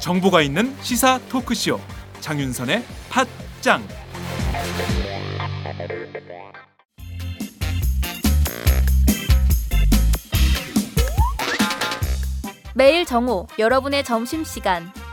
정보가 있는 시사 토크쇼 장윤선의 팟짱. 매일 정오 여러분의 점심시간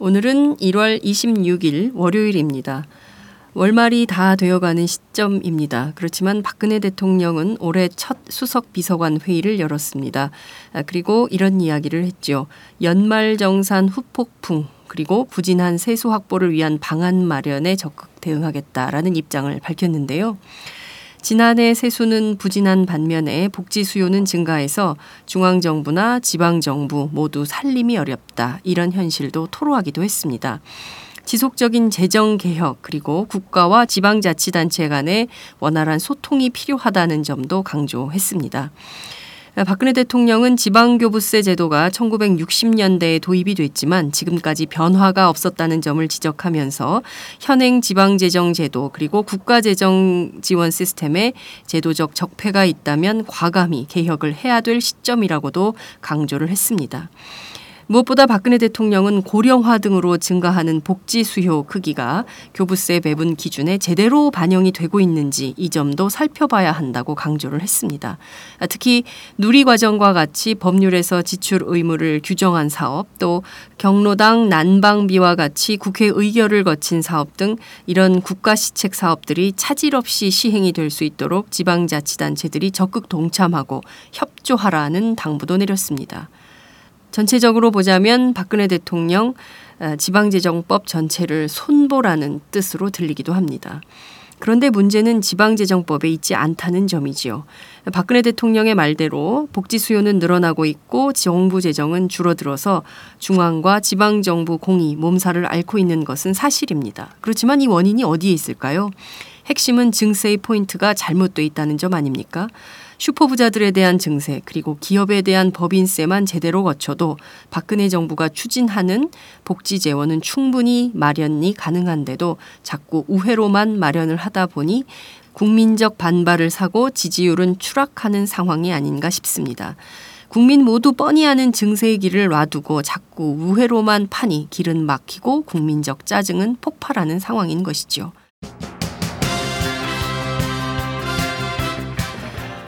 오늘은 1월 26일 월요일입니다. 월말이 다 되어가는 시점입니다. 그렇지만 박근혜 대통령은 올해 첫 수석 비서관 회의를 열었습니다. 아, 그리고 이런 이야기를 했죠. 연말 정산 후폭풍 그리고 부진한 세수 확보를 위한 방안 마련에 적극 대응하겠다라는 입장을 밝혔는데요. 지난해 세수는 부진한 반면에 복지 수요는 증가해서 중앙정부나 지방정부 모두 살림이 어렵다. 이런 현실도 토로하기도 했습니다. 지속적인 재정 개혁 그리고 국가와 지방자치단체 간의 원활한 소통이 필요하다는 점도 강조했습니다. 박근혜 대통령은 지방교부세 제도가 1960년대에 도입이 됐지만 지금까지 변화가 없었다는 점을 지적하면서 현행 지방재정 제도 그리고 국가재정 지원 시스템에 제도적 적폐가 있다면 과감히 개혁을 해야 될 시점이라고도 강조를 했습니다. 무엇보다 박근혜 대통령은 고령화 등으로 증가하는 복지 수요 크기가 교부세 배분 기준에 제대로 반영이 되고 있는지 이 점도 살펴봐야 한다고 강조를 했습니다. 특히 누리과정과 같이 법률에서 지출 의무를 규정한 사업 또 경로당 난방비와 같이 국회 의결을 거친 사업 등 이런 국가 시책 사업들이 차질 없이 시행이 될 수 있도록 지방자치단체들이 적극 동참하고 협조하라는 당부도 내렸습니다. 전체적으로 보자면 박근혜 대통령 아, 지방재정법 전체를 손보라는 뜻으로 들리기도 합니다. 그런데 문제는 지방재정법에 있지 않다는 점이지요. 박근혜 대통령의 말대로 복지 수요는 늘어나고 있고 정부 재정은 줄어들어서 중앙과 지방 정부 공이 몸살을 앓고 있는 것은 사실입니다. 그렇지만 이 원인이 어디에 있을까요? 핵심은 증세의 포인트가 잘못돼 있다는 점 아닙니까? 슈퍼부자들에 대한 증세 그리고 기업에 대한 법인세만 제대로 거쳐도 박근혜 정부가 추진하는 복지 재원은 충분히 마련이 가능한데도 자꾸 우회로만 마련을 하다 보니 국민적 반발을 사고 지지율은 추락하는 상황이 아닌가 싶습니다. 국민 모두 뻔히 아는 증세의 길을 놔두고 자꾸 우회로만 파니 길은 막히고 국민적 짜증은 폭발하는 상황인 것이죠.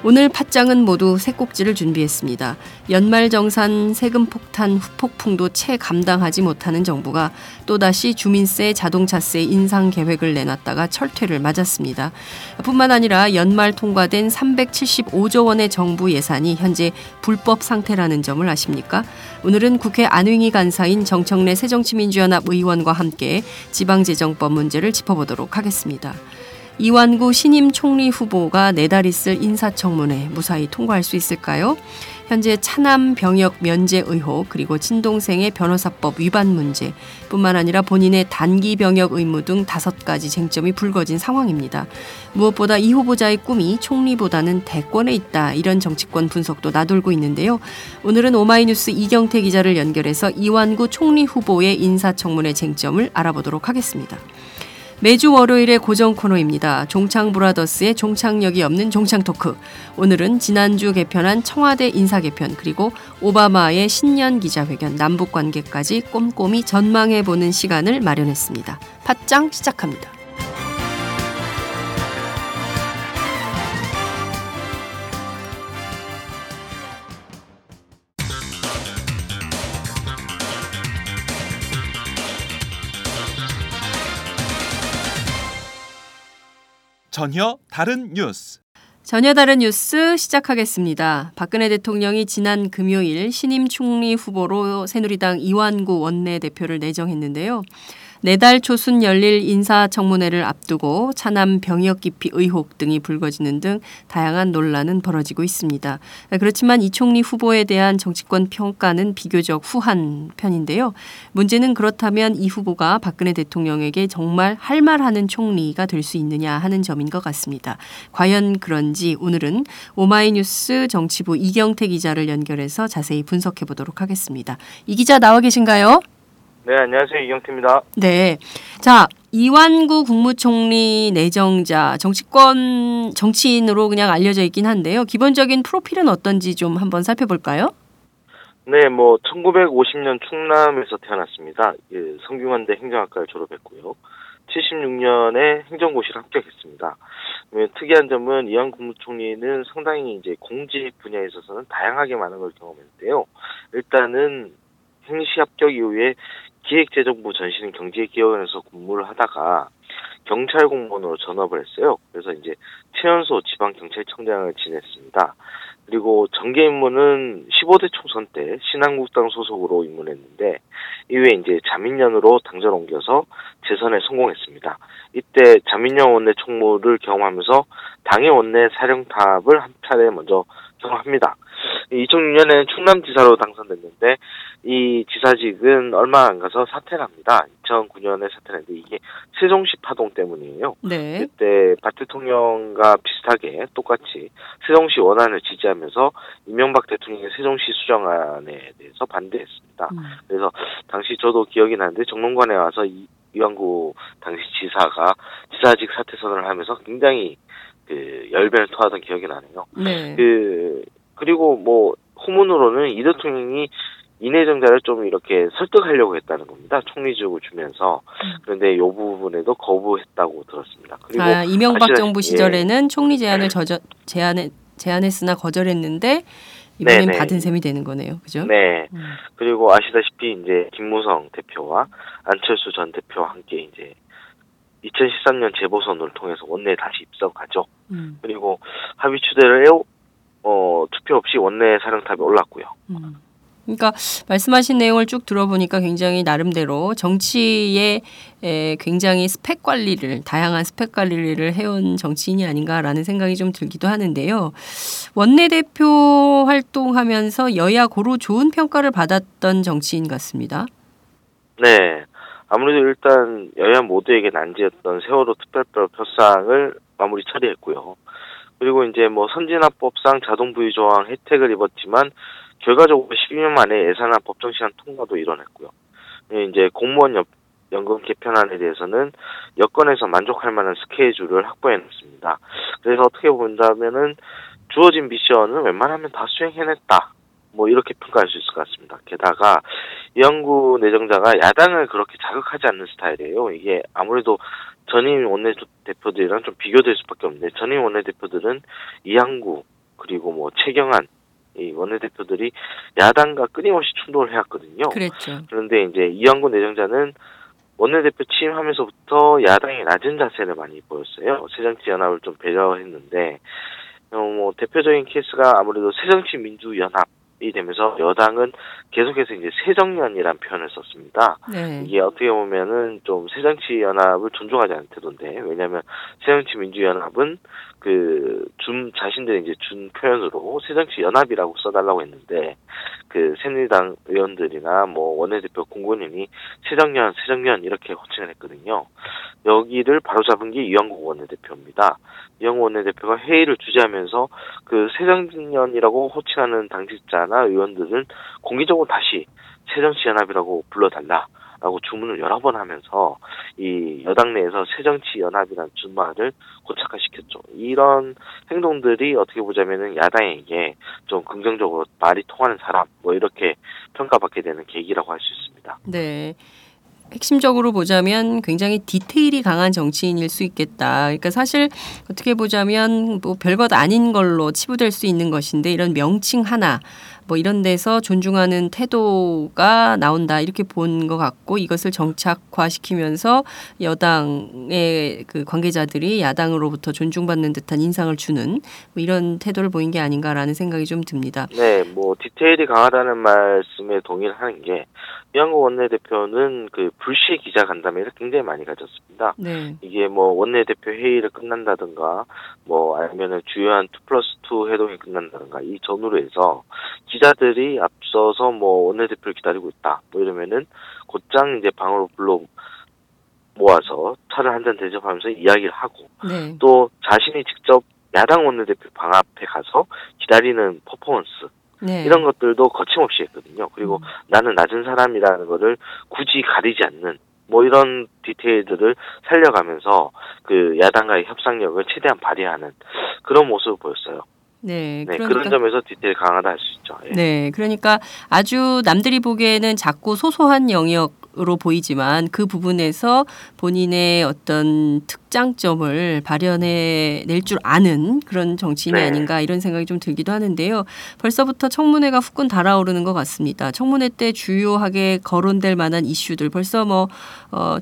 오늘 팟장은 모두 새 꼭지를 준비했습니다. 연말정산 세금 폭탄 후폭풍도 채 감당하지 못하는 정부가 또다시 주민세, 자동차세 인상 계획을 내놨다가 철퇴를 맞았습니다. 뿐만 아니라 연말 통과된 375조 원의 정부 예산이 현재 불법 상태라는 점을 아십니까? 오늘은 국회 안흥희 간사인 정청래 새정치민주연합 의원과 함께 지방재정법 문제를 짚어보도록 하겠습니다. 이완구 신임 총리 후보가 내달 있을 인사청문회 무사히 통과할 수 있을까요? 현재 차남 병역 면제 의혹 그리고 친동생의 변호사법 위반 문제 뿐만 아니라 본인의 단기 병역 의무 등 다섯 가지 쟁점이 불거진 상황입니다. 무엇보다 이 후보자의 꿈이 총리보다는 대권에 있다 이런 정치권 분석도 나돌고 있는데요. 오늘은 오마이뉴스 이경태 기자를 연결해서 이완구 총리 후보의 인사청문회 쟁점을 알아보도록 하겠습니다. 매주 월요일의 고정 코너입니다. 종창 브라더스의 종착역이 없는 종창 토크. 오늘은 지난주 개편한 청와대 인사 개편 그리고 오바마의 신년 기자회견 남북 관계까지 꼼꼼히 전망해 보는 시간을 마련했습니다. 팟짱 시작합니다. 전혀 다른 뉴스. 전혀 다른 뉴스 시작하겠습니다. 박근혜 대통령이 지난 금요일 신임 총리 후보로 새누리당 이완구 원내대표를 내정했는데요. 내달 초순 열릴 인사청문회를 앞두고 차남 병역 기피 의혹 등이 불거지는 등 다양한 논란은 벌어지고 있습니다. 그렇지만 이 총리 후보에 대한 정치권 평가는 비교적 후한 편인데요. 문제는 그렇다면 이 후보가 박근혜 대통령에게 정말 할 말하는 총리가 될 수 있느냐 하는 점인 것 같습니다. 과연 그런지 오늘은 오마이뉴스 정치부 이경태 기자를 연결해서 자세히 분석해 보도록 하겠습니다. 이 기자 나와 계신가요? 네, 안녕하세요. 이경태입니다. 네. 자, 이완구 국무총리 내정자 정치권 정치인으로 그냥 알려져 있긴 한데요. 기본적인 프로필은 어떤지 좀 한번 살펴볼까요? 네, 뭐 1950년 충남에서 태어났습니다. 예, 성균관대 행정학과를 졸업했고요. 76년에 행정고시를 합격했습니다. 특이한 점은 이완 국무총리는 상당히 이제 공직 분야에 있어서는 다양하게 많은 걸 경험했는데요. 일단은 행시 합격 이후에 기획재정부 전신 경제기획원에서 근무를 하다가 경찰 공무원으로 전업을 했어요. 그래서 이제 최연소 지방경찰청장을 지냈습니다. 그리고 정계 입문은 15대 총선 때 신한국당 소속으로 입문했는데 이후에 이제 자민련으로 당전 옮겨서 재선에 성공했습니다. 이때 자민련 원내 총무를 경험하면서 당의 원내 사령탑을 한 차례 먼저 경험합니다. 2006년에 충남지사로 당선됐는데 이 지사직은 얼마 안 가서 사퇴를 합니다. 2009년에 사퇴를 했는데 이게 세종시 파동 때문이에요. 네. 그때 박 대통령과 비슷하게 똑같이 세종시 원안을 지지하면서 이명박 대통령의 세종시 수정안에 대해서 반대했습니다. 음. 그래서 당시 저도 기억이 나는데 정론관에 와서 이, 이완구 당시 지사가 지사직 사퇴 선언을 하면서 굉장히 그 열변을 토하던 기억이 나네요. 네. 그 그리고 뭐 후문으로는 이 대통령이 이내정자를 좀 이렇게 설득하려고 했다는 겁니다. 총리직을 주면서 그런데 이 부분에도 거부했다고 들었습니다. 그리고 아, 이명박 정부 예. 시절에는 총리 제안을 저저, 제안해, 제안했으나 거절했는데 이번엔 네네. 받은 셈이 되는 거네요. 그죠? 네 음. 그리고 아시다시피 이제 김무성 대표와 안철수 전 대표와 함께 이제 2013년 재보선을 통해서 원내에 다시 입성하죠. 음. 그리고 합의 추대를 해오 어, 투표 없이 원내 사령탑에 올랐고요. 음. 그러니까 말씀하신 내용을 쭉 들어보니까 굉장히 나름대로 정치에 에, 굉장히 스펙 관리를 다양한 스펙 관리를 해온 정치인이 아닌가라는 생각이 좀 들기도 하는데요. 원내대표 활동하면서 여야 고루 좋은 평가를 받았던 정치인 같습니다. 네. 아무래도 일단 여야 모두에게 난제였던 세월호 특별법 협상을 마무리 처리했고요. 그리고 이제 뭐 선진화법상 자동 부의 조항 혜택을 입었지만 결과적으로 12년 만에 예산안 법정 시한 통과도 이뤄냈고요. 예, 이제 공무원 연- 연금 개편안에 대해서는 여건에서 만족할 만한 스케줄을 확보해냈습니다. 그래서 어떻게 본다면은 주어진 미션은 웬만하면 다 수행해냈다. 뭐 이렇게 평가할 수 있을 것 같습니다. 게다가 이영구 내정자가 야당을 그렇게 자극하지 않는 스타일이에요. 이게 아무래도 전임 원내대표들이랑 좀 비교될 수밖에 없는데 전임 원내대표들은 이양구 그리고 뭐 최경환 이 원내대표들이 야당과 끊임없이 충돌을 해왔거든요. 그랬죠. 그런데 이제 이양구 내정자는 원내대표 취임하면서부터 야당의 낮은 자세를 많이 보였어요. 새정치연합을 좀 배려했는데 어, 뭐 대표적인 케이스가 아무래도 새정치민주연합 이 되면서 여당은 계속해서 이제 새정연이라는 표현을 썼습니다. 네. 이게 어떻게 보면은 좀 새정치 연합을 존중하지 않는 태도인데 왜냐하면 새정치 민주연합은 그 준 자신들의 이제 준 표현으로 새정치 연합이라고 써달라고 했는데 그 새누리당 의원들이나 뭐 원내대표 공군인이 새정연 새정연 이렇게 호칭을 했거든요. 여기를 바로잡은 게 이영국 원내대표입니다. 이영국 원내대표가 회의를 주재하면서 그 새정연이라고 호칭하는 당직자나 의원들은 공개적으로 다시 새정치 연합이라고 불러달라 라고 주문을 여러 번 하면서 이 여당 내에서 새정치 연합이라는 준말을 고착화시켰죠. 이런 행동들이 어떻게 보자면은 야당에게 좀 긍정적으로 말이 통하는 사람 뭐 이렇게 평가받게 되는 계기라고 할 수 있습니다. 네. 핵심적으로 보자면 굉장히 디테일이 강한 정치인일 수 있겠다. 그러니까 사실 어떻게 보자면 뭐 별것 아닌 걸로 치부될 수 있는 것인데 이런 명칭 하나 뭐 이런 데서 존중하는 태도가 나온다 이렇게 본 것 같고 이것을 정착화시키면서 여당의 그 관계자들이 야당으로부터 존중받는 듯한 인상을 주는 뭐 이런 태도를 보인 게 아닌가라는 생각이 좀 듭니다. 네, 뭐 디테일이 강하다는 말씀에 동의를 하는 게 이한국 원내대표는 그 불시 기자 간담회를 굉장히 많이 가졌습니다. 네. 이게 뭐 원내대표 회의를 끝난다든가 뭐 아니면은 주요한 2 플러스 2 회동이 끝난다든가 이 전후로 해서 기자들이 앞서서 뭐 원내대표를 기다리고 있다 뭐 이러면은 곧장 이제 방으로 불러 모아서 차를 한 잔 대접하면서 이야기를 하고 네. 또 자신이 직접 야당 원내대표 방 앞에 가서 기다리는 퍼포먼스 네. 이런 것들도 거침없이 했거든요. 그리고 음. 나는 낮은 사람이라는 거를 굳이 가리지 않는 뭐 이런 디테일들을 살려가면서 그 야당과의 협상력을 최대한 발휘하는 그런 모습을 보였어요. 네. 네, 그러니까 그런 점에서 디테일 강하다 할 수 있죠. 예. 네, 그러니까 아주 남들이 보기에는 작고 소소한 영역 으로 보이지만 그 부분에서 본인의 어떤 특장점을 발현해 낼 줄 아는 그런 정치인이 네. 아닌가 이런 생각이 좀 들기도 하는데요. 벌써부터 청문회가 후끈 달아오르는 것 같습니다. 청문회 때 주요하게 거론될 만한 이슈들 벌써 뭐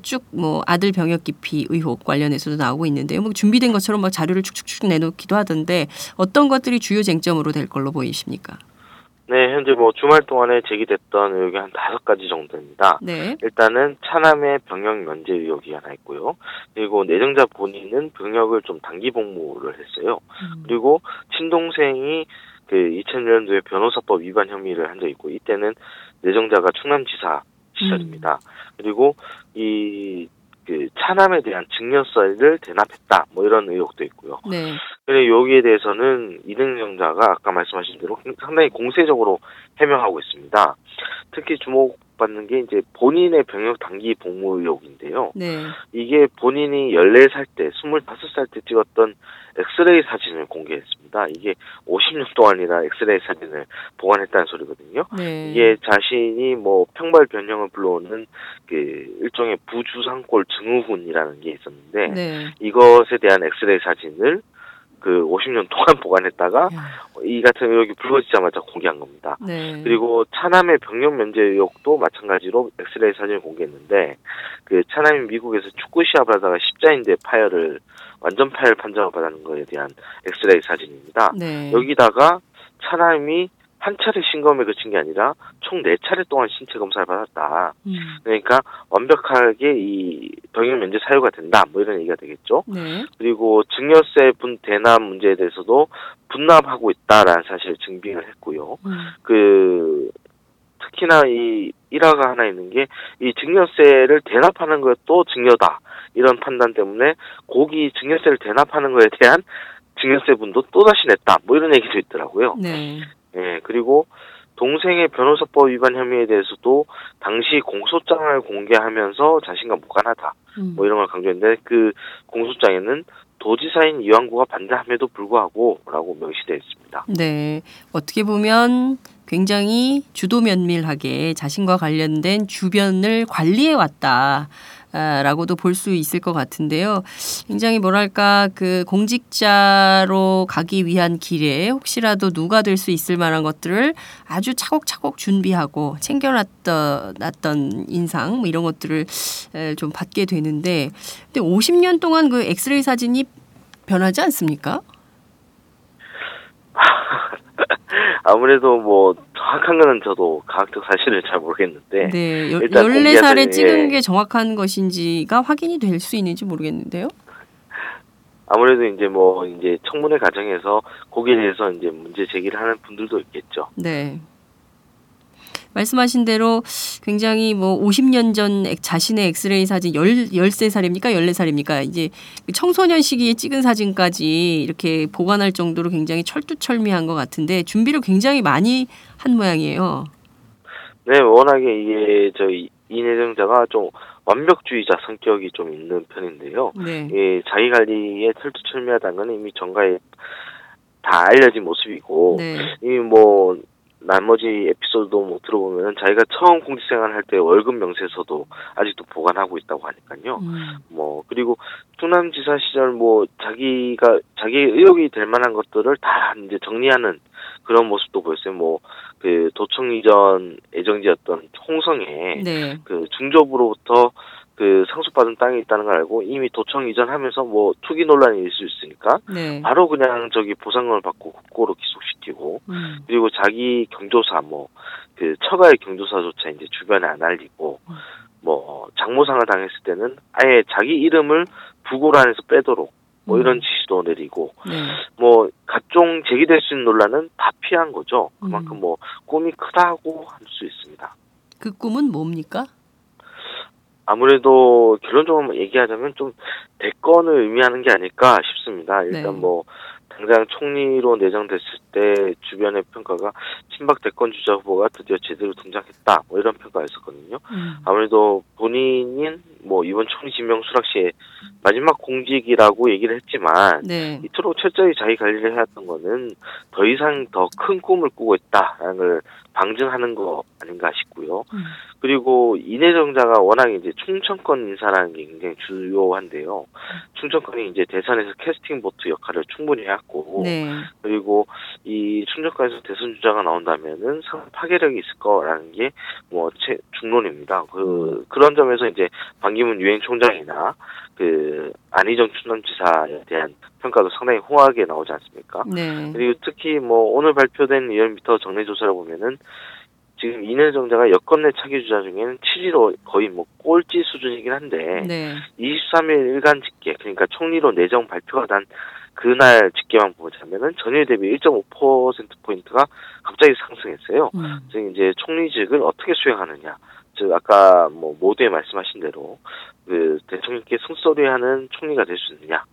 쭉뭐 아들 병역 기피 의혹 관련해서도 나오고 있는데요. 뭐 준비된 것처럼 막 자료를 축축축 내놓기도 하던데 어떤 것들이 주요 쟁점으로 될 걸로 보이십니까? 네, 현재 뭐 주말 동안에 제기됐던 의혹이 한 다섯 가지 정도입니다. 네. 일단은 차남의 병역 면제 의혹이 하나 있고요. 그리고 내정자 본인은 병역을 좀 단기 복무를 했어요. 음. 그리고 친동생이 그 2000년도에 변호사법 위반 혐의를 한 적이 있고 이때는 내정자가 충남지사 시절입니다. 그리고 이 그 차남에 대한 증여세를 대납했다 뭐 이런 의혹도 있고요. 네. 그리고 여기에 대해서는 이등정자가 아까 말씀하신 대로 상당히 공세적으로 해명하고 있습니다. 특히 주목 받는 게 이제 본인의 병역 단기 복무 의혹인데요. 네. 이게 본인이 14살 때, 25살 때 찍었던 엑스레이 사진을 공개했습니다. 이게 50년 동안이나 엑스레이 사진을 보관했다는 소리거든요. 네. 이게 자신이 뭐 평발 변형을 불러오는 그 일종의 부주상골 증후군이라는 게 있었는데 네. 이것에 대한 엑스레이 사진을 그 50년 동안 보관했다가 야, 이 같은 의혹이 불거지자마자 공개한 겁니다. 네. 그리고 차남의 병역 면제 의혹도 마찬가지로 엑스레이 사진을 공개했는데 그 차남이 미국에서 축구 시합을 하다가 십자인대 파열을 완전 파열 판정을 받은 거에 대한 엑스레이 사진입니다. 네. 여기다가 차남이 한 차례 신검에 그친 게 아니라 총 네 차례 동안 신체 검사를 받았다. 음. 그러니까 완벽하게 이 병역 면제 사유가 된다. 뭐 이런 얘기가 되겠죠. 네. 그리고 증여세 분 대납 문제에 대해서도 분납하고 있다라는 사실을 증빙을 했고요. 음. 그 특히나 이 일화가 하나 있는 게 이 증여세를 대납하는 것도 증여다 이런 판단 때문에 고기 증여세를 대납하는 것에 대한 증여세 분도 또 다시 냈다 뭐 이런 얘기도 있더라고요. 네. 예 그리고 동생의 변호사법 위반 혐의에 대해서도 당시 공소장을 공개하면서 자신과 무관하다 음. 뭐 이런 걸 강조했는데 그 공소장에는 도지사인 이왕구가 반대함에도 불구하고라고 명시되어 있습니다. 네. 어떻게 보면 굉장히 주도 면밀하게 자신과 관련된 주변을 관리해 왔다. 아, 라고도 볼 수 있을 것 같은데요. 굉장히 뭐랄까 그 공직자로 가기 위한 길에 혹시라도 누가 될 수 있을 만한 것들을 아주 차곡차곡 준비하고 챙겨놨던 놨던 인상 뭐 이런 것들을 에, 좀 받게 되는데 근데 50년 동안 그 엑스레이 사진이 변하지 않습니까? 아무래도 뭐 정확한 거는 저도 과학적 사실을 잘 모르겠는데 네, 열- 일단 14살에 공개하더니, 찍은 예. 게 정확한 것인지가 확인이 될 수 있는지 모르겠는데요. 아무래도 이제 뭐 이제 청문회 과정에서 거기에 대해서 이제 문제 제기를 하는 분들도 있겠죠. 네. 말씀하신 대로 굉장히 뭐 50년 전 엑- 자신의 엑스레이 사진 10, 13살입니까? 14살입니까? 이제 그 청소년 시기에 찍은 사진까지 이렇게 보관할 정도로 굉장히 철두철미한 것 같은데 준비를 굉장히 많이 한 모양이에요. 네, 워낙에 이게 저희 이내정자가 좀 완벽주의자 성격이 좀 있는 편인데요. 네. 이 자기 관리에 철두철미하다는 건 이미 전가에 다 알려진 모습이고 네. 이뭐 나머지 에피소드도 뭐 들어보면 자기가 처음 공직생활 할 때 월급 명세서도 아직도 보관하고 있다고 하니까요. 음, 뭐 그리고 충남지사 시절 뭐 자기가 자기 의혹이 될 만한 것들을 다 이제 정리하는 그런 모습도 보였어요. 뭐 그 도청 이전 애정지였던 홍성에 네. 그 중조부로부터 그 상속받은 땅이 있다는 걸 알고 이미 도청 이전하면서 뭐 투기 논란이 있을 수 있으니까 네. 바로 그냥 저기 보상금을 받고 국고로 기속시키고 음. 그리고 자기 경조사 뭐 그 처가의 경조사조차 이제 주변에 안 알리고 음. 뭐 장모상을 당했을 때는 아예 자기 이름을 부고란에서 빼도록 뭐 음. 이런 지시도 내리고 네. 뭐 각종 제기될 수 있는 논란은 다 피한 거죠. 그만큼 음. 뭐 꿈이 크다고 할 수 있습니다. 그 꿈은 뭡니까? 아무래도 결론적으로 얘기하자면 좀 대권을 의미하는 게 아닐까 싶습니다. 일단 네. 뭐 당장 총리로 내정됐을 때 주변의 평가가 친박 대권 주자 후보가 드디어 제대로 등장했다 뭐 이런 평가가 있었거든요. 음. 아무래도 본인인 뭐 이번 총리 지명 수락 시에 마지막 공직이라고 얘기를 했지만 네. 이토록 철저히 자기 관리를 해왔던 거는 더 이상 더 큰 꿈을 꾸고 있다라는 걸 방증하는 거 아닌가 싶고요. 음. 그리고 이내정자가 워낙 이제 충청권 인사라는 게 굉장히 주요한데요. 충청권이 이제 대선에서 캐스팅 보트 역할을 충분히 해왔고, 네. 그리고 이 충청권에서 대선 주자가 나온다면은 상 파괴력이 있을 거라는 게 뭐 중론입니다. 그 그런 점에서 이제 반기문 유엔 총장이나 그 안희정 충남지사에 대한 평가도 상당히 후하게 나오지 않습니까? 네. 그리고 특히 뭐 오늘 발표된 리얼미터 정례 조사를 보면은 지금 이 내정자가 여권 내 차기 주자 중에는 7위로 거의 뭐 꼴찌 수준이긴 한데 네. 23일 일간 집계 그러니까 총리로 내정 발표가 난 그날 집계만 보자면은 전일 대비 1.5% 포인트가 갑자기 상승했어요. 음. 즉 이제 총리직을 어떻게 수행하느냐. 즉 아까 뭐 모두에 말씀하신 대로 그 대통령께 승소리하는 총리가 될 수 있느냐.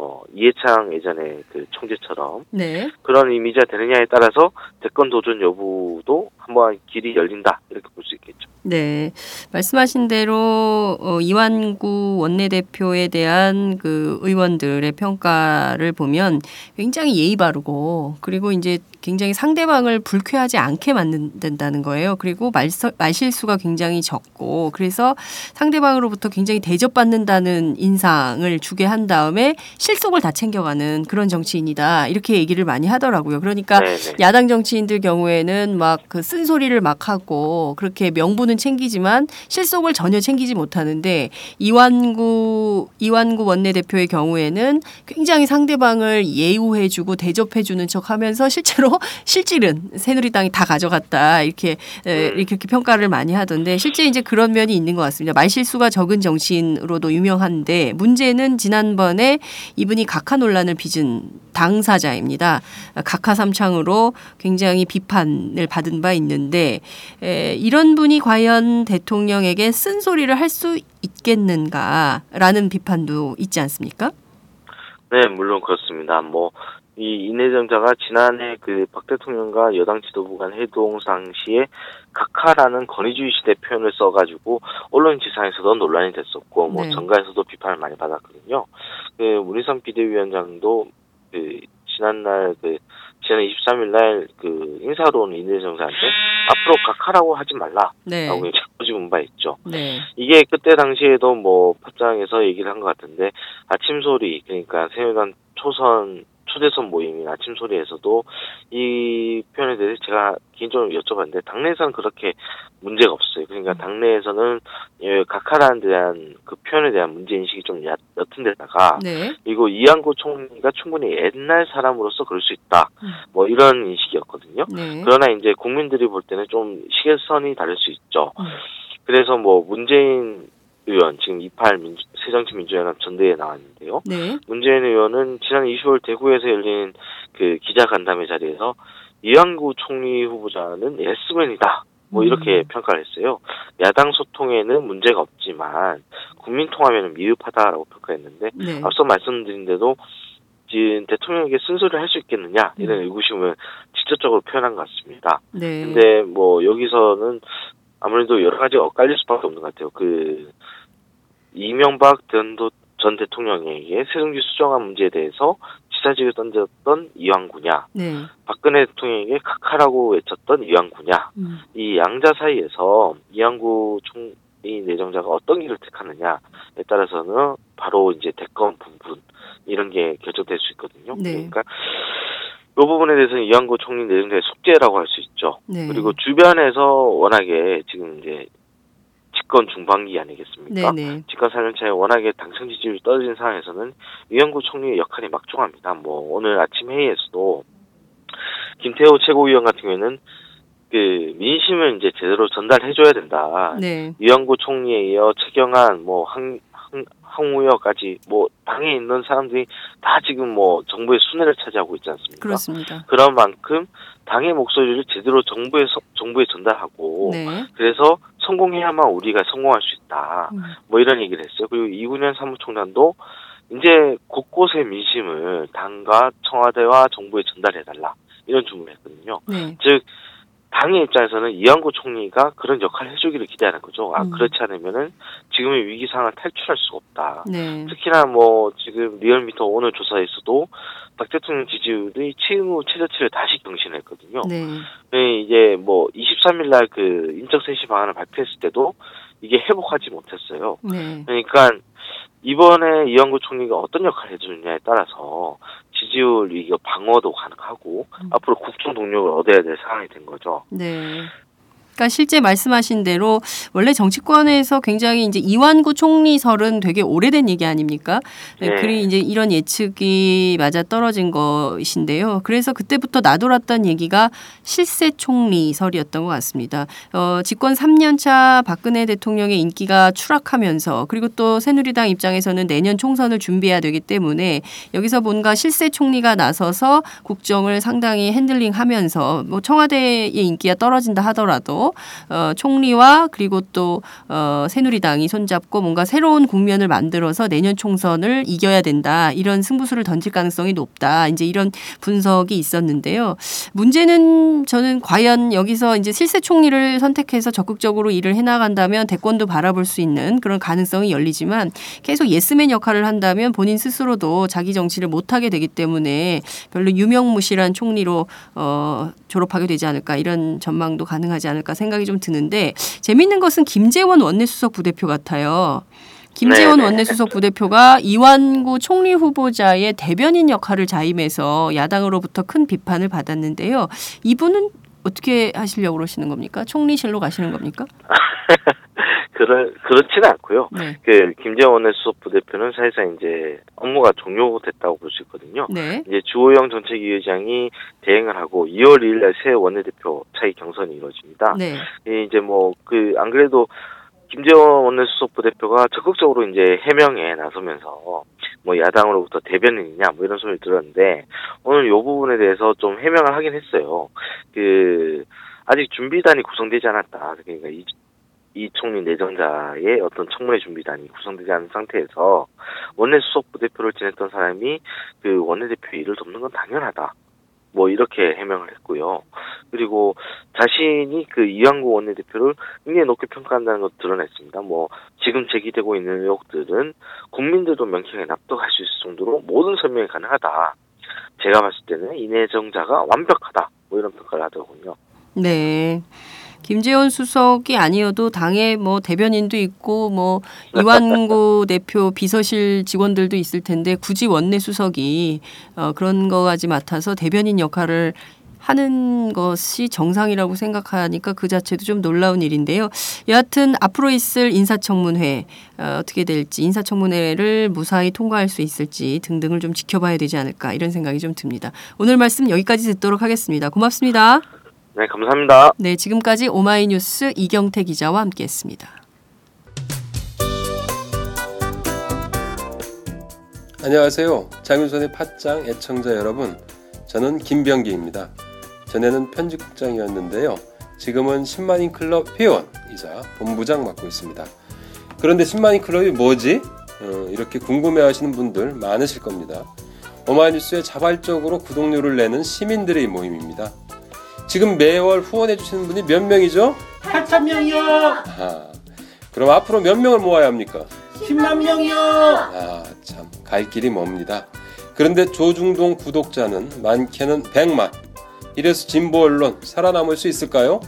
어 이해창 예전에 그 총재처럼 네. 그런 이미지가 되느냐에 따라서 대권 도전 여부도 한번 길이 열린다 이렇게 볼 수 있겠죠. 네. 말씀하신 대로 어, 이완구 원내대표에 대한 그 의원들의 평가를 보면 굉장히 예의 바르고 그리고 이제 굉장히 상대방을 불쾌하지 않게 만든다는 거예요. 그리고 말, 말실수가 굉장히 적고 그래서 상대방으로부터 굉장히 대접받는다는 인상을 주게 한 다음에 실속을 다 챙겨가는 그런 정치인이다. 이렇게 얘기를 많이 하더라고요. 그러니까 네네. 야당 정치인들 경우에는 막 그 쓴소리를 막 하고 그렇게 명분은 챙기지만 실속을 전혀 챙기지 못하는데 이완구 이완구 원내대표의 경우에는 굉장히 상대방을 예우해주고 대접해주는 척하면서 실제로 실질은 새누리당이 다 가져갔다 이렇게 에, 이렇게 평가를 많이 하던데 실제 이제 그런 면이 있는 것 같습니다. 말실수가 적은 정치인으로도 유명한데 문제는 지난번에 이분이 각하 논란을 빚은 당사자입니다. 각하 삼창으로 굉장히 비판을 받은 바 있는데 에, 이런 분이 과연 대통령에게 쓴소리를 할 수 있겠는가라는 비판도 있지 않습니까? 네, 물론 그렇습니다. 뭐, 이 이내정자가 지난해 그 박 대통령과 여당 지도부 간 회동상 시에 각하라는 권위주의 시대 표현을 써가지고 언론 지상에서도 논란이 됐었고, 뭐 네. 정가에서도 비판을 많이 받았거든요. 그 문희선 비대위원장도 그 지난날 그 지난 23일 날 그 인사로 온 이내정자한테 앞으로 각하라고 하지 말라라고 네. 꼬집은 바 있죠. 네. 이게 그때 당시에도 뭐 팟장에서 얘기를 한 것 같은데 아침 소리 그러니까 새누리당 초선 초대선 모임인 아침 소리에서도 이 표현에 대해서 제가 개인적으로 여쭤봤는데 당내에서는 그렇게 문제가 없어요. 그러니까 당내에서는 예, 각하라는 대한 그 표현에 대한 문제 인식이 좀 얕, 옅은 데다가 네. 그리고 이한구 총리가 충분히 옛날 사람으로서 그럴 수 있다. 음. 뭐 이런 인식이었거든요. 네. 그러나 이제 국민들이 볼 때는 좀 시계선이 다를 수 있죠. 음. 그래서 뭐 문재인 의원 지금 28 민주, 새정치민주연합 전대에 나왔는데요. 네. 문재인 의원은 지난 20월 대구에서 열린 그 기자 간담회 자리에서 이완구 총리 후보자는 예스맨이다. 뭐 이렇게 음. 평가를 했어요. 야당 소통에는 문제가 없지만 국민 통합에는 미흡하다라고 평가했는데 네. 앞서 말씀드린 대로 지금 대통령에게 쓴소리를 할 수 있겠느냐 이런 음. 의구심을 직접적으로 표현한 것 같습니다. 네. 근데 뭐 여기서는 아무래도 여러 가지 엇갈릴 수밖에 없는 것 같아요. 그 이명박 전, 도- 전 대통령에게 세종지 수정안 문제에 대해서 지사직을 던졌던 이왕구냐, 네. 박근혜 대통령에게 각하라고 외쳤던 이왕구냐, 음. 이 양자 사이에서 이왕구 총리 내정자가 어떤 길을 택하느냐에 따라서는 바로 이제 대권 부분 이런 게 결정될 수 있거든요. 네. 그러니까 부분에 대해서는 이완구 총리 내정자의 숙제라고 할 수 있죠. 네. 그리고 주변에서 워낙에 지금 이제 집권 중반기 아니겠습니까? 네네. 집권 4년차에 워낙에 당선 지지율이 떨어진 상황에서는 이완구 총리의 역할이 막중합니다. 뭐 오늘 아침 회의에서도 김태호 최고위원 같은 경우에는 그 민심을 이제 제대로 전달해줘야 된다. 네. 이완구 총리에 이어 최경환, 뭐 황, 황, 황우여까지 뭐 당에 있는 사람들이 다 지금 뭐 정부의 순회를 차지하고 있지 않습니까? 그렇습니다. 그런 만큼 당의 목소리를 제대로 정부에 서- 정부에 전달하고 네. 그래서 성공해야만 우리가 성공할 수 있다. 음. 뭐 이런 얘기를 했어요. 그리고 이군현 사무총장도 이제 곳곳의 민심을 당과 청와대와 정부에 전달해달라 이런 주문을 했거든요. 네. 즉 당의 입장에서는 이완구 총리가 그런 역할을 해주기를 기대하는 거죠. 아 음. 그렇지 않으면은 지금의 위기 상황을 탈출할 수가 없다. 네. 특히나 뭐 지금 리얼미터 오늘 조사에서도 박 대통령 지지율이 최후 최저치를 다시 경신했거든요. 네. 네, 이제 뭐 23일 날 그 인적 쇄신 방안을 발표했을 때도 이게 회복하지 못했어요. 네. 그러니까 이번에 이완구 총리가 어떤 역할을 해주느냐에 따라서 지지율 위기 방어도 가능하고 음. 앞으로 국정 동력을 얻어야 될 상황이 된 거죠. 네. 그러니까 실제 말씀하신 대로 원래 정치권에서 굉장히 이제 이완구 총리설은 되게 오래된 얘기 아닙니까? 네, 네. 그리 이제 이런 예측이 맞아 떨어진 것인데요. 그래서 그때부터 나돌았던 얘기가 실세 총리설이었던 것 같습니다. 어, 집권 3년차 박근혜 대통령의 인기가 추락하면서 그리고 또 새누리당 입장에서는 내년 총선을 준비해야 되기 때문에 여기서 뭔가 실세 총리가 나서서 국정을 상당히 핸들링하면서 뭐 청와대의 인기가 떨어진다 하더라도 어, 총리와 그리고 또 어, 새누리당이 손잡고 뭔가 새로운 국면을 만들어서 내년 총선을 이겨야 된다 이런 승부수를 던질 가능성이 높다 이제 이런 분석이 있었는데요. 문제는 저는 과연 여기서 이제 실세 총리를 선택해서 적극적으로 일을 해나간다면 대권도 바라볼 수 있는 그런 가능성이 열리지만 계속 예스맨 역할을 한다면 본인 스스로도 자기 정치를 못하게 되기 때문에 별로 유명무실한 총리로 어, 졸업하게 되지 않을까 이런 전망도 가능하지 않을까 생각이 좀 드는데 재밌는 것은 김재원 원내수석 부대표 같아요. 김재원 네네. 원내수석 부대표가 이완구 총리 후보자의 대변인 역할을 자임해서 야당으로부터 큰 비판을 받았는데요. 이분은 어떻게 하시려고 그러시는 겁니까? 총리실로 가시는 겁니까? 그럴 그렇지는 않고요. 네. 그 김재원 원내수석 부 대표는 사실상 이제 업무가 종료됐다고 볼 수 있거든요. 네. 이제 주호영 정책위 의장이 대행을 하고 2월 2일 날 새 원내대표 차기 경선이 이루어집니다. 네. 예, 이제 뭐 그 안 그래도 김재원 원내수석 부 대표가 적극적으로 이제 해명에 나서면서 뭐 야당으로부터 대변인이냐 뭐 이런 소리를 들었는데 오늘 이 부분에 대해서 좀 해명을 하긴 했어요. 그 아직 준비단이 구성되지 않았다. 그러니까 이, 이 총리 내정자의 어떤 청문회 준비단이 구성되지 않은 상태에서 원내 수석 부대표를 지냈던 사람이 그 원내대표 일을 돕는 건 당연하다. 뭐 이렇게 해명을 했고요. 그리고 자신이 그 이완구 원내대표를 굉장히 높게 평가한다는 것도 드러냈습니다. 뭐 지금 제기되고 있는 의혹들은 국민들도 명쾌하게 납득할 수 있을 정도로 모든 설명이 가능하다. 제가 봤을 때는 이 내정자가 완벽하다. 뭐 이런 평가를 하더군요. 네. 김재원 수석이 아니어도 당에 뭐 대변인도 있고 뭐 이완구 대표 비서실 직원들도 있을 텐데 굳이 원내 수석이 어 그런 거까지 맡아서 대변인 역할을 하는 것이 정상이라고 생각하니까 그 자체도 좀 놀라운 일인데요. 여하튼 앞으로 있을 인사청문회 어, 어떻게 될지 인사청문회를 무사히 통과할 수 있을지 등등을 좀 지켜봐야 되지 않을까 이런 생각이 좀 듭니다. 오늘 말씀 여기까지 듣도록 하겠습니다. 고맙습니다. 네, 감사합니다. 네, 지금까지 오마이뉴스 이경태 기자와 함께했습니다. 안녕하세요. 장윤선의 팟짱 애청자 여러분. 저는 김병기입니다. 전에는 편집국장이었는데요. 지금은 10만인 클럽 회원이자 본부장 맡고 있습니다. 그런데 10만인 클럽이 뭐지? 어, 이렇게 궁금해 하시는 분들 많으실 겁니다. 오마이뉴스에 자발적으로 구독료를 내는 시민들의 모임입니다. 지금 매월 후원해 주시는 분이 몇 명이죠? 8천 명이요. 아, 그럼 앞으로 몇 명을 모아야 합니까? 10만 명이요. 아, 참, 갈 길이 멉니다. 그런데 조중동 구독자는 많게는 100만. 이래서 진보 언론 살아남을 수 있을까요?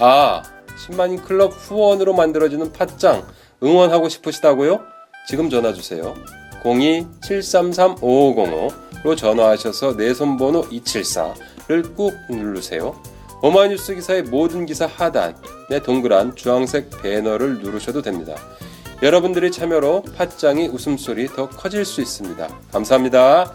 아, 10만인 클럽 후원으로 만들어지는 팟짱 응원하고 싶으시다고요? 지금 전화 주세요. 02-733-5505 전화하셔서 내 손번호 274 를꾹 누르세요. 오마이뉴스 기사의 모든 기사 하단에 동그란 주황색 배너를 누르셔도 됩니다. 여러분들의 참여로 팟짱이 웃음소리 더 커질 수 있습니다. 감사합니다.